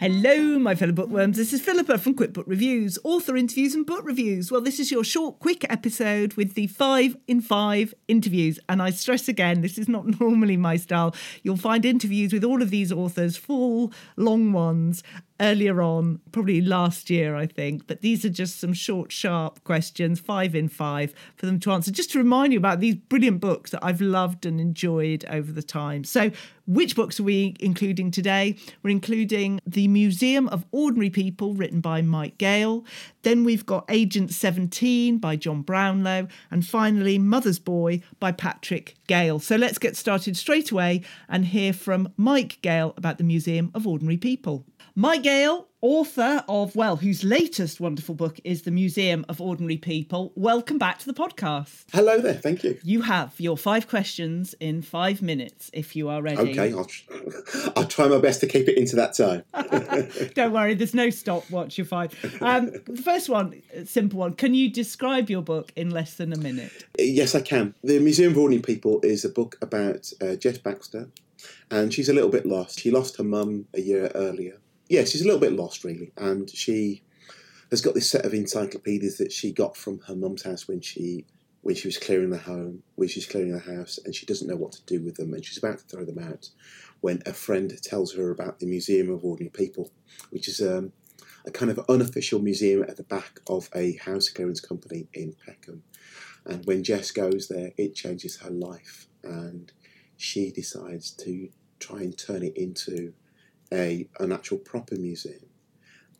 Hello, my fellow bookworms. This is Philippa from Quick Book Reviews, author interviews and book reviews. Well, this is your short, quick episode with the five in five interviews. And I stress again, this is not normally my style. You'll find interviews with all of these authors, full, long ones, earlier on, probably last year, I think. But these are just some short, sharp questions, five in five, for them to answer, just to remind you about these brilliant books that I've loved and enjoyed over the time. So, which books are we including today? We're including The Museum of Ordinary People, written by Mike Gayle. Then we've got Agent 17 by John Brownlow. And finally, Mother's Boy by Patrick Gale. So let's get started straight away and hear from Mike Gayle about the Museum of Ordinary People. Mike Gayle, author of, well, whose latest wonderful book is The Museum of Ordinary People. Welcome back to the podcast. Hello there, thank you. You have your five questions in five minutes if you are ready. Okay, I'll, tr- I'll try my best to keep it into that time. Don't worry, there's no stopwatch. You're fine. Um, the first one, simple one. Can you describe your book in less than a minute? yes, I can. The Museum of Ordinary People is a book about uh, Jess Baxter, and she's a little bit lost. She lost her mum a year earlier. Yeah, she's a little bit lost, really, and she has got this set of encyclopedias that she got from her mum's house when she when she was clearing the home, when she's clearing the house, and she doesn't know what to do with them, and she's about to throw them out when a friend tells her about the Museum of Ordinary People, which is um, a kind of unofficial museum at the back of a house clearance company in Peckham. And when Jess goes there, it changes her life, and she decides to try and turn it into a an actual proper museum.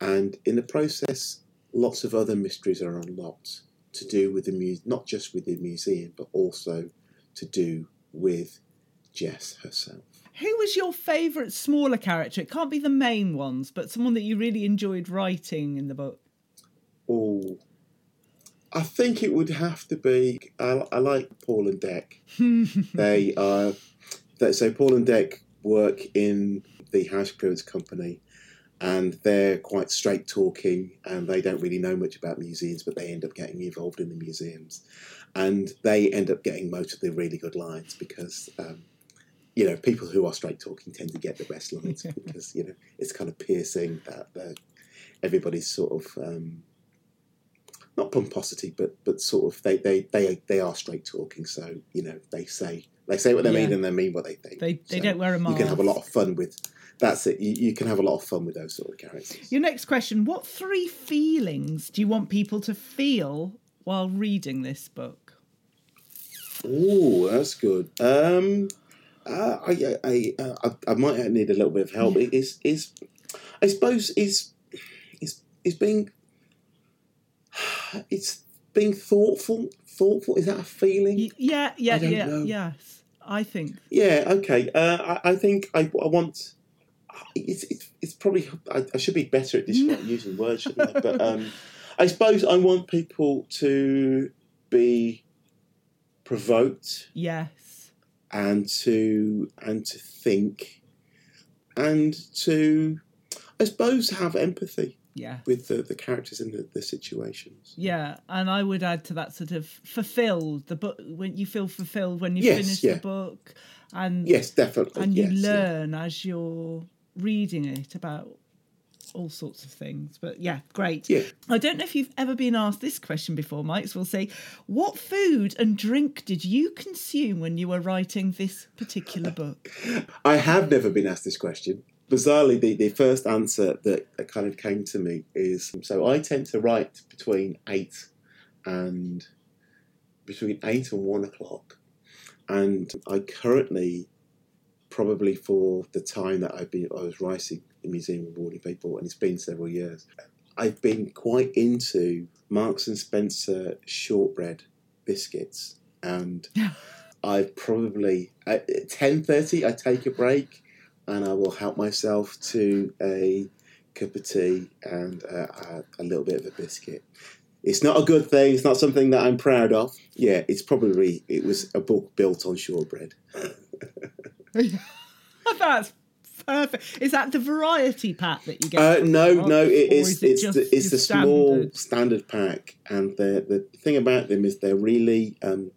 And in the process, lots of other mysteries are unlocked to do with the mu- not just with the museum, but also to do with Jess herself. Who was your favourite smaller character? It can't be the main ones, but someone that you really enjoyed writing in the book. Oh, I think it would have to be. I, I like Paul and Deck. they are. They, so Paul and Deck work in the house clearance company, and they're quite straight talking, and they don't really know much about museums, but they end up getting involved in the museums, and they end up getting most of the really good lines because. Um, you know, people who are straight talking tend to get the best lines because you know it's kind of piercing that that everybody's sort of um, not pomposity, but but sort of they they they they are straight talking. So you know they say they say what they Yeah. mean and they mean what they think. They- they So don't wear a mask. You can have a lot of fun with. That's it. You, you can have a lot of fun with those sort of characters. Your next question What three feelings do you want people to feel while reading this book? Oh, that's good. Um, uh, I, I, I, I, I might need a little bit of help. It Is is I suppose is is is being it's being thoughtful. Thoughtful is that a feeling? Yeah, yeah, yeah, know. yes. I think. Yeah. Okay. Uh, I, I think I, I want. It's it's, it's probably I, I should be better at describing using words, shouldn't I? But um, I suppose I want people to be provoked Yes. and to and to think and to I suppose have empathy Yeah. with the, the characters and the, the situations. Yeah, and I would add to that sort of fulfilled the book when you feel fulfilled when you Yes, finish yeah. the book, and Yes, definitely. and you yes, yeah. learn as you're reading it about all sorts of things. But yeah, great. Yeah. I don't know if you've ever been asked this question before, Mike. So we'll say, what food and drink did you consume when you were writing this particular book? I have never been asked this question. Bizarrely, the, the first answer that kind of came to me is so I tend to write between eight and between eight and one o'clock, and I currently probably for the time that I've been I was writing the Museum of Ordinary People, and it's been several years. I've been quite into Marks and Spencer shortbread biscuits, and I probably at ten thirty I take a break, and I will help myself to a cup of tea and uh, a little bit of a biscuit. It's not a good thing. It's not something that I'm proud of. Yeah, it's probably it was a book built on shortbread. That's perfect. Is that the variety pack that you get? Uh, no, no, it or is. it it's the, it's the small standard? standard pack, and the the thing about them is they're really um,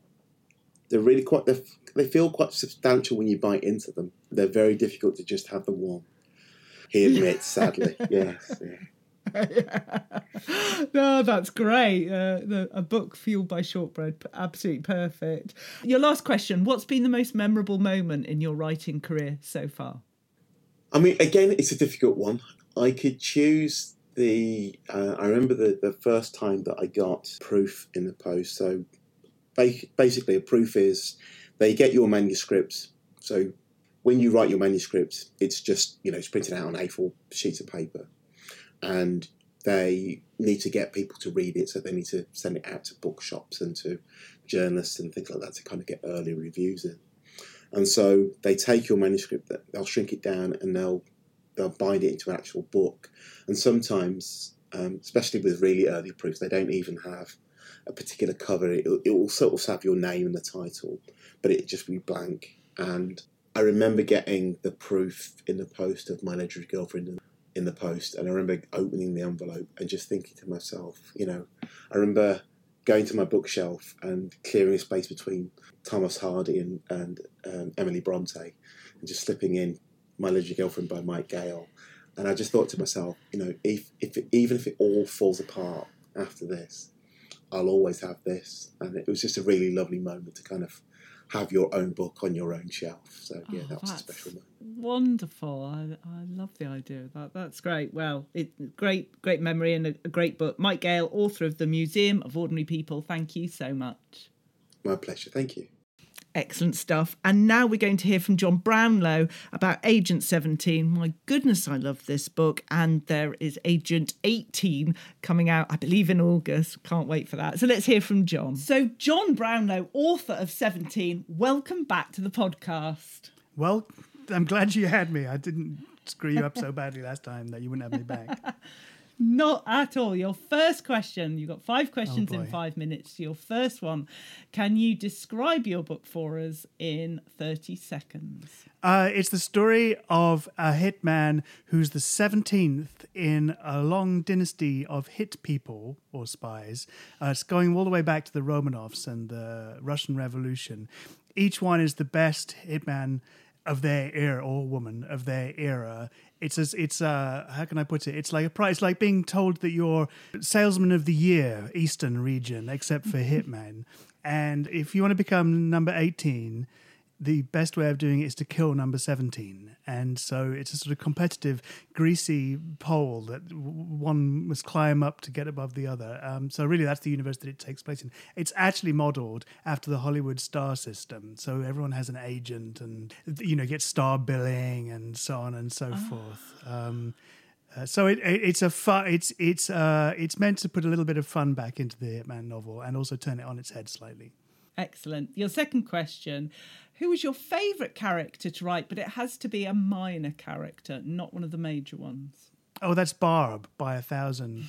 they're really quite they they feel quite substantial when you bite into them. They're very difficult to just have the one. He admits, sadly, yes. Yeah. no, that's great. Uh, the, a book fueled by shortbread, absolutely perfect. Your last question: What's been the most memorable moment in your writing career so far? I mean, again, it's a difficult one. I could choose the. Uh, I remember the, the first time that I got proof in the post. So basically, a proof is they get your manuscript. So when you write your manuscript, it's just you know it's printed out on A4 sheets of paper, and they need to get people to read it. So they need to send it out to bookshops and to journalists and things like that to kind of get early reviews in. And so they take your manuscript, they'll shrink it down, and they'll they'll bind it into an actual book. And sometimes, um, especially with really early proofs, they don't even have a particular cover. It, it will sort of have your name and the title, but it just be blank. And I remember getting the proof in the post of my legendary girlfriend in, the post, and I remember opening the envelope and just thinking to myself, you know, I remember going to my bookshelf and clearing a space between Thomas Hardy and, and um, Emily Bronte and just slipping in My Legendary Girlfriend by Mike Gayle. And I just thought to myself, you know, if, if it, even if it all falls apart after this, I'll always have this. And it was just a really lovely moment to kind of have your own book on your own shelf. So yeah, Oh, that was a special moment. Wonderful. I, I love the idea of that. That's great. Well, it great, great memory and a, a great book. Mike Gayle, author of The Museum of Ordinary People. Thank you so much. My pleasure. Thank you. Excellent stuff. And now we're going to hear from John Brownlow about Agent 17. My goodness, I love this book. And there is Agent 18 coming out, I believe, in August. Can't wait for that. So let's hear from John. So, John Brownlow, author of 17, welcome back to the podcast. Well, I'm glad you had me. I didn't screw you up so badly last time that you wouldn't have me back. Not at all. Your first question. You've got five questions in five minutes. Your first one. Can you describe your book for us in 30 seconds? Uh, it's the story of a hitman who's the 17th in a long dynasty of hit people or spies. Uh, it's going all the way back to the Romanovs and the Russian Revolution. Each one is the best hitman of their era or woman of their era. It's as it's uh how can I put it? It's like a prize. It's like being told that you're salesman of the year, Eastern region, except for hitman. And if you want to become number 18, the best way of doing it is to kill number 17. And so it's a sort of competitive, greasy pole that one must climb up to get above the other. Um, so, really, that's the universe that it takes place in. It's actually modeled after the Hollywood star system. So, everyone has an agent and, you know, gets star billing and so on and so forth. Um, uh, so it, it, it's a fu- it's it's uh, it's meant to put a little bit of fun back into the Hitman novel and also turn it on its head slightly. Excellent. Your second question Who was your favourite character to write? But it has to be a minor character, not one of the major ones. Oh, that's Barb by a thousand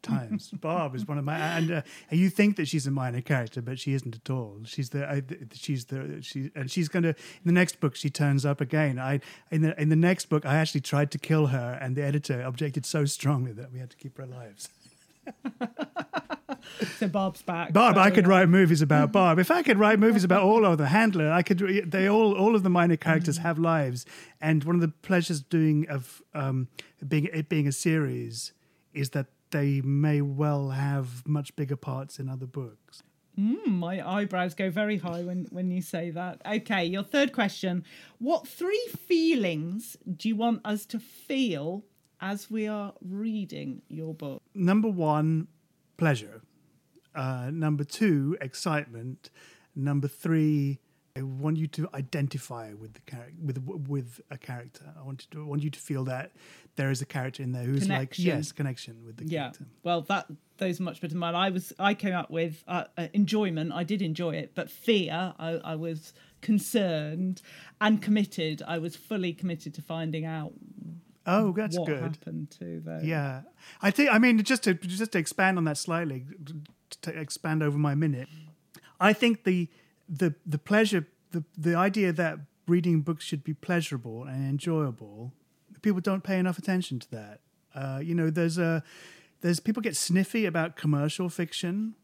times. Barb is one of my, and uh, you think that she's a minor character, but she isn't at all. She's the, uh, she's the, she, and she's going to. In the next book, she turns up again. I in the in the next book, I actually tried to kill her, and the editor objected so strongly that we had to keep her alive. So Barb's back. Barb, I could yeah. write movies about Barb. If I could write movies about all of the handler, I could. They all, all of the minor characters have lives, and one of the pleasures doing of um, being it being a series is that they may well have much bigger parts in other books. My eyebrows go very high when, when you say that. Okay, your third question. What three feelings do you want us to feel as we are reading your book? Number one, pleasure. Uh, number two, excitement. Number three, I want you to identify with the character, with with a character. I want you to I want you to feel that there is a character in there who's like Connection. yes, connection with the Yeah. character. Well, that those are much better than mine. I was I came up with uh, uh, enjoyment. I did enjoy it, but fear. I, I was concerned and committed. I was fully committed to finding out Oh, that's what good. happened to them. Yeah, I think. I mean, just to just to expand on that slightly, to expand over my minute, I think the the the pleasure, the the idea that reading books should be pleasurable and enjoyable, people don't pay enough attention to that. Uh, you know, there's a there's people get sniffy about commercial fiction.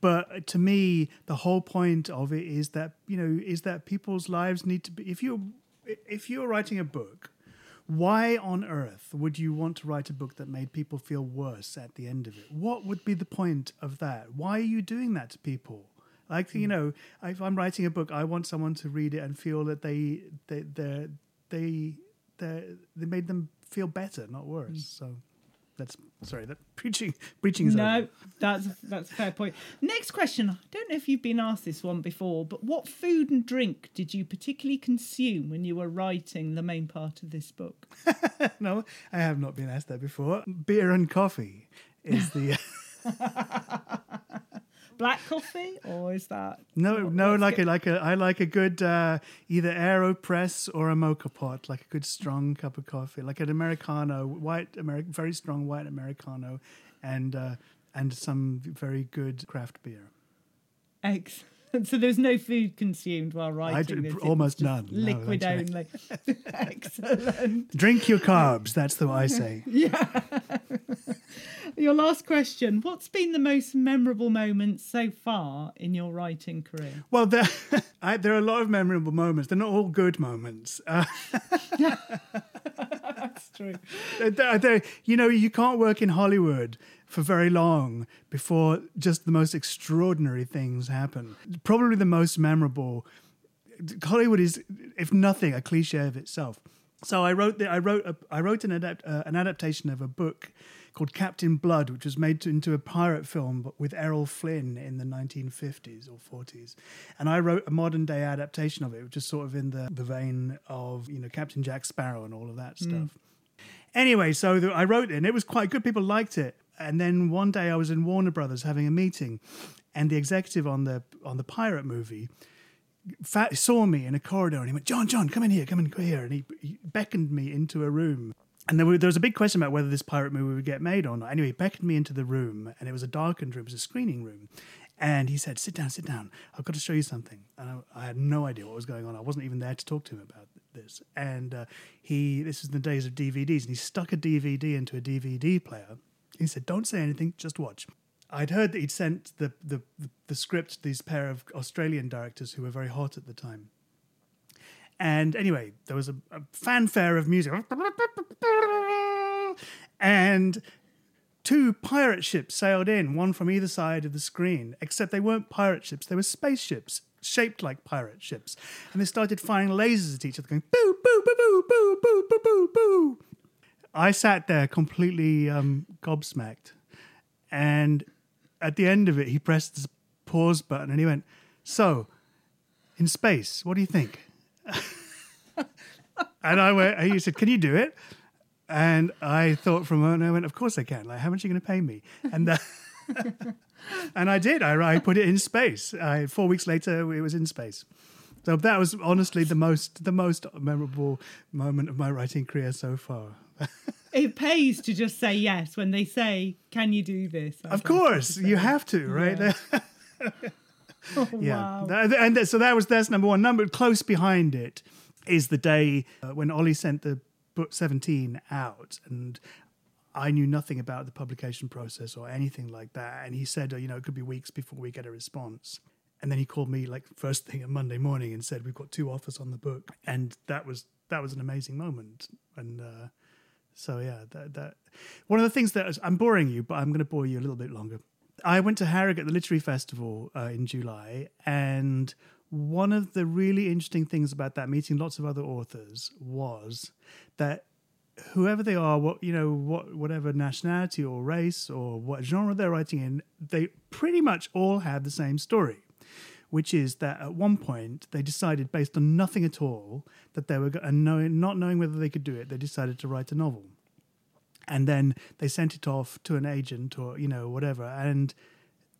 But to me, the whole point of it is that you know is that people's lives need to be. If you if you're writing a book, why on earth would you want to write a book that made people feel worse at the end of it? What would be the point of that? Why are you doing that to people? Like you hmm. know, if I'm writing a book, I want someone to read it and feel that they they they they they, they made them feel better, not worse. Hmm. So that's sorry that preaching preaching is No, over. that's that's a fair point. Next question. I don't know if you've been asked this one before, but what food and drink did you particularly consume when you were writing the main part of this book? no, I have not been asked that before. Beer and coffee is the Black coffee, or is that no no like get- a like a I like a good uh, either Aeropress or a mocha pot, like a good strong cup of coffee, like an americano, white American, very strong white americano, and uh, and some very good craft beer. Excellent. So there's no food consumed while writing d- this. It almost none. just No, liquid right. only. Excellent. Drink your carbs. That's the I say. Your last question. What's been the most memorable moment so far in your writing career? Well, there, I, there are a lot of memorable moments. They're not all good moments. Uh, That's true. They're- they're- you know, you can't work in Hollywood for very long before just the most extraordinary things happen. Probably the most memorable. Hollywood is, if nothing, a cliche of itself. So I wrote the, I wrote a, I wrote an adapt, uh, an adaptation of a book called Captain Blood, which was made to, into a pirate film but with Errol Flynn in the 1950s or 40s, and I wrote a modern day adaptation of it, which is sort of in the, the vein of you know Captain Jack Sparrow and all of that hmm. stuff. Anyway, so the, I wrote it, and it was quite good. People liked it. And then one day I was in Warner Brothers having a meeting, and the executive on the on the pirate movie saw me in a corridor, and he went, "John, John, come in here, come in here," and he, he beckoned me into a room. And there, were, there was a big question about whether this pirate movie would get made or not. Anyway, he beckoned me into the room, and it was a darkened room, it was a screening room. And he said, Sit down, sit down. I've got to show you something. And I, I had no idea what was going on. I wasn't even there to talk to him about this. And uh, he, this was the days of DVDs, and he stuck a DVD into a DVD player. He said, Don't say anything, just watch. I'd heard that he'd sent the, the, the, the script to these pair of Australian directors who were very hot at the time. And anyway, there was a, a fanfare of music. And two pirate ships sailed in, one from either side of the screen, except they weren't pirate ships, they were spaceships shaped like pirate ships. And they started firing lasers at each other, going boo, boo, boo, boo, boo, boo, boo, boo, boo. I sat there completely um, gobsmacked. And at the end of it, he pressed the pause button and he went, So, in space, what do you think? and I went, he said, Can you do it? And I thought for a moment, I went, Of course I can. Like, how much are you going to pay me? And uh, and I did. I, I put it in space. I, four weeks later, it was in space. So that was honestly the most the most memorable moment of my writing career so far. It pays to just say yes when they say, "Can you do this?" I Of course, you have to, right? Yeah. Oh, yeah. wow. And that- so that was that's number one. Number close behind it is the day uh, when Ollie sent the book seventeen out, and I knew nothing about the publication process or anything like that. And he said, oh, you know, it could be weeks before we get a response. And then he called me like first thing on Monday morning and said, we've got two offers on the book. And that was that was an amazing moment. And uh, so yeah, that, that one of the things that I'm boring you, but I'm going to bore you a little bit longer. I went to Harrogate, the literary festival, uh, in July, and one of the really interesting things about that meeting lots of other authors was that whoever they are, what you know, what whatever nationality or race or what genre they're writing in, they pretty much all had the same story, which is that at one point they decided, based on nothing at all, that they were and knowing, not knowing whether they could do it, they decided to write a novel, and then they sent it off to an agent or you know whatever, and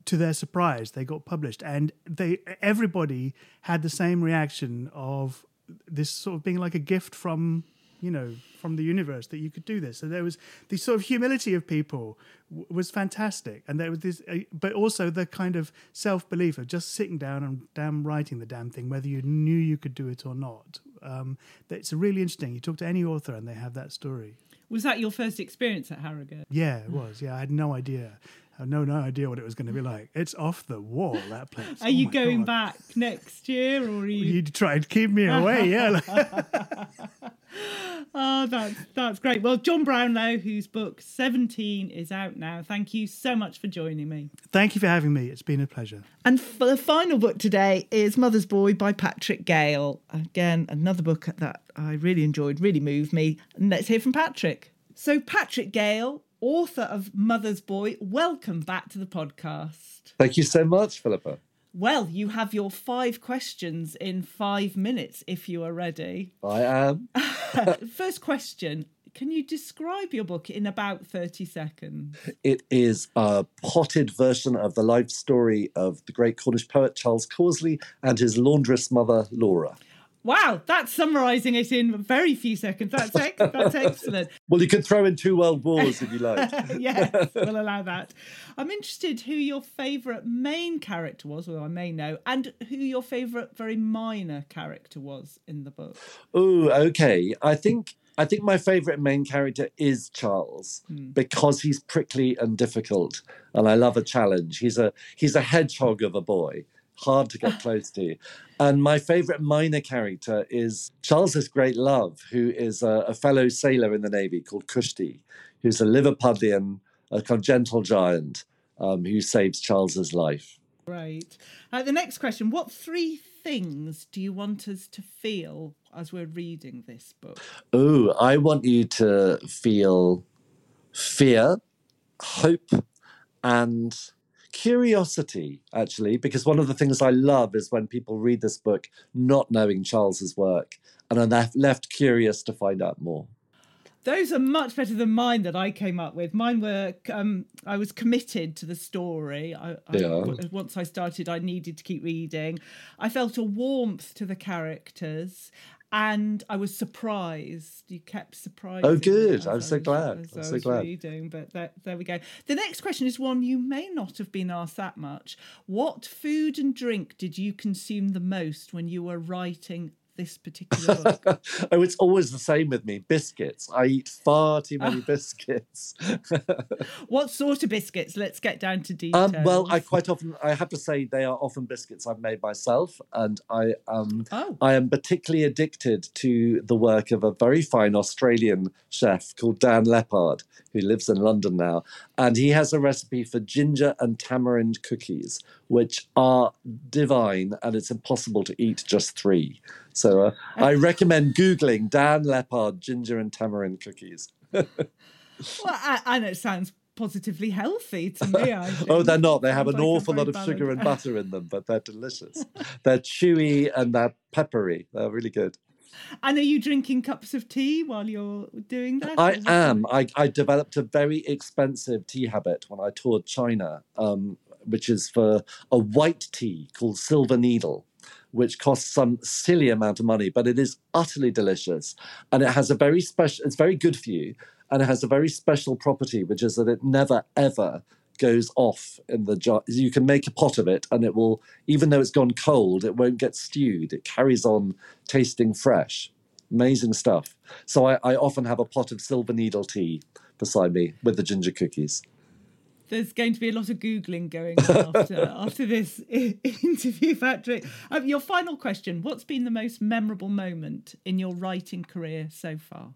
to their surprise, they got published, and they everybody had the same reaction of this sort of being like a gift from you know from the universe that you could do this. So there was the sort of humility of people w- was fantastic, and there was this, uh, but also the kind of self belief of just sitting down and damn writing the damn thing, whether you knew you could do it or not. Um, it's really interesting. You talk to any author, and they have that story. Was that your first experience at Harrogate? Yeah, it was. Yeah, I had no idea. I had no, no idea what it was going to be like. It's off the wall, that place. Are Oh you going God. back next year, or are you? You tried to keep me away, yeah. Oh, that's that's great. Well, John Brownlow, whose book Seventeen is out now. Thank you so much for joining me. Thank you for having me. It's been a pleasure. And for the final book today is Mother's Boy by Patrick Gale. Again, another book that I really enjoyed, really moved me. And let's hear from Patrick. So, Patrick Gale, author of Mother's Boy, welcome back to the podcast. Thank you so much, Philippa. Well, you have your five questions in five minutes if you are ready. I am. First question Can you describe your book in about 30 seconds? It is a potted version of the life story of the great Cornish poet Charles Causley and his laundress mother, Laura. Wow, that's summarising it in very few seconds. That's, ex- that's excellent. Well, you could throw in two world wars if you like. yes, we'll allow that. I'm interested who your favourite main character was, well, I may know, and who your favourite very minor character was in the book. Oh, okay. I think I think my favourite main character is Charles hmm. because he's prickly and difficult, and I love a challenge. He's a he's a hedgehog of a boy, hard to get close to. And my favourite minor character is Charles's great love, who is a, a fellow sailor in the navy called Kushti, who's a Liverpudlian, a kind of gentle giant um, who saves Charles's life. Right. Uh, the next question What three things do you want us to feel as we're reading this book? Oh, I want you to feel fear, hope, and curiosity, actually, because one of the things I love is when people read this book not knowing Charles's work and are left, left curious to find out more. Those are much better than mine that I came up with. Mine were um, I was committed to the story. I, Yeah. once I started, I needed to keep reading. I felt a warmth to the characters, and I was surprised. You kept surprised. Oh, good. I'm so glad. I'm so glad. Reading, but there, there we go. The next question is one you may not have been asked that much. What food and drink did you consume the most when you were writing this particular book? oh, it's always the same with me biscuits. I eat far too many biscuits. what sort of biscuits? Let's get down to details. Um, well, I quite often I have to say they are often biscuits I've made myself, and I um Oh. I am particularly addicted to the work of a very fine Australian chef called Dan Lepard, who lives in London now, and he has a recipe for ginger and tamarind cookies, which are divine, and it's impossible to eat just three. So uh, I recommend googling Dan Lepard ginger and tamarind cookies. Well, I, I know it sounds positively healthy to me. Oh, they're not. They have an like awful lot of sugar and butter in them, but they're delicious. they're chewy and they're peppery. They're really good. And are you drinking cups of tea while you're doing that? I am. I, I developed a very expensive tea habit when I toured China, um, which is for a white tea called Silver Needle, which costs some silly amount of money, but it is utterly delicious. And it has a very special, it's very good for you. And it has a very special property, which is that it never, ever goes off in the jar. You can make a pot of it and it will, even though it's gone cold, it won't get stewed. It carries on tasting fresh. Amazing stuff. So I, I often have a pot of silver needle tea beside me with the ginger cookies. There's going to be a lot of googling going on after after this interview, Patrick. Um, your final question: What's been the most memorable moment in your writing career so far?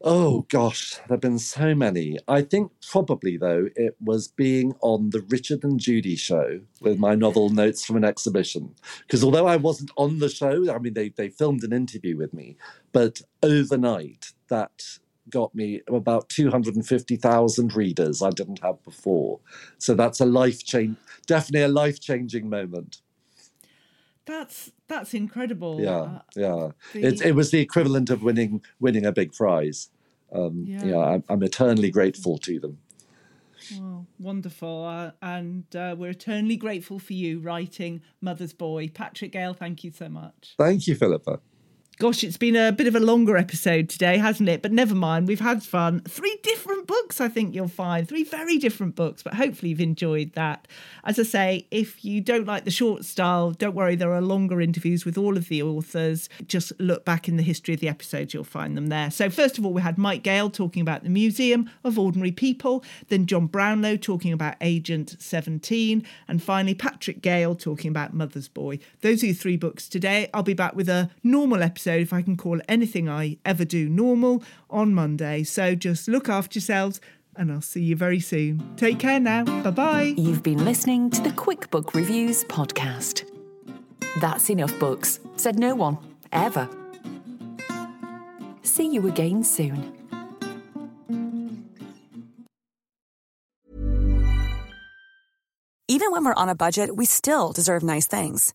Oh gosh, there have been so many. I think probably though it was being on the Richard and Judy show with my novel Notes from an Exhibition. Because although I wasn't on the show, I mean they they filmed an interview with me, but overnight that got me about 250,000 readers I didn't have before. So that's a life change definitely a life-changing moment. That's that's incredible. Yeah, Uh, yeah. the- It, it was the equivalent of winning winning a big prize. Um, Yeah. yeah, I'm, I'm eternally grateful to them. Oh, wonderful. Uh, and uh, we're eternally grateful for you writing Mother's Boy. Patrick Gale, thank you so much. Thank you, Philippa. Gosh, it's been a bit of a longer episode today, hasn't it? But never mind, we've had fun. Three different books, I think you'll find. Three very different books, but hopefully you've enjoyed that. As I say, if you don't like the short style, don't worry, there are longer interviews with all of the authors. Just look back in the history of the episodes, you'll find them there. So, first of all, we had Mike Gayle talking about the Museum of Ordinary People, then John Brownlow talking about Agent 17, and finally Patrick Gale talking about Mother's Boy. Those are your three books today. I'll be back with a normal episode, if I can call anything I ever do normal, on Monday. So just look after yourselves, and I'll see you very soon. Take care now. Bye bye. You've been listening to the Quick Book Reviews podcast. That's enough books, said no one, ever. See you again soon. Even when we're on a budget, we still deserve nice things.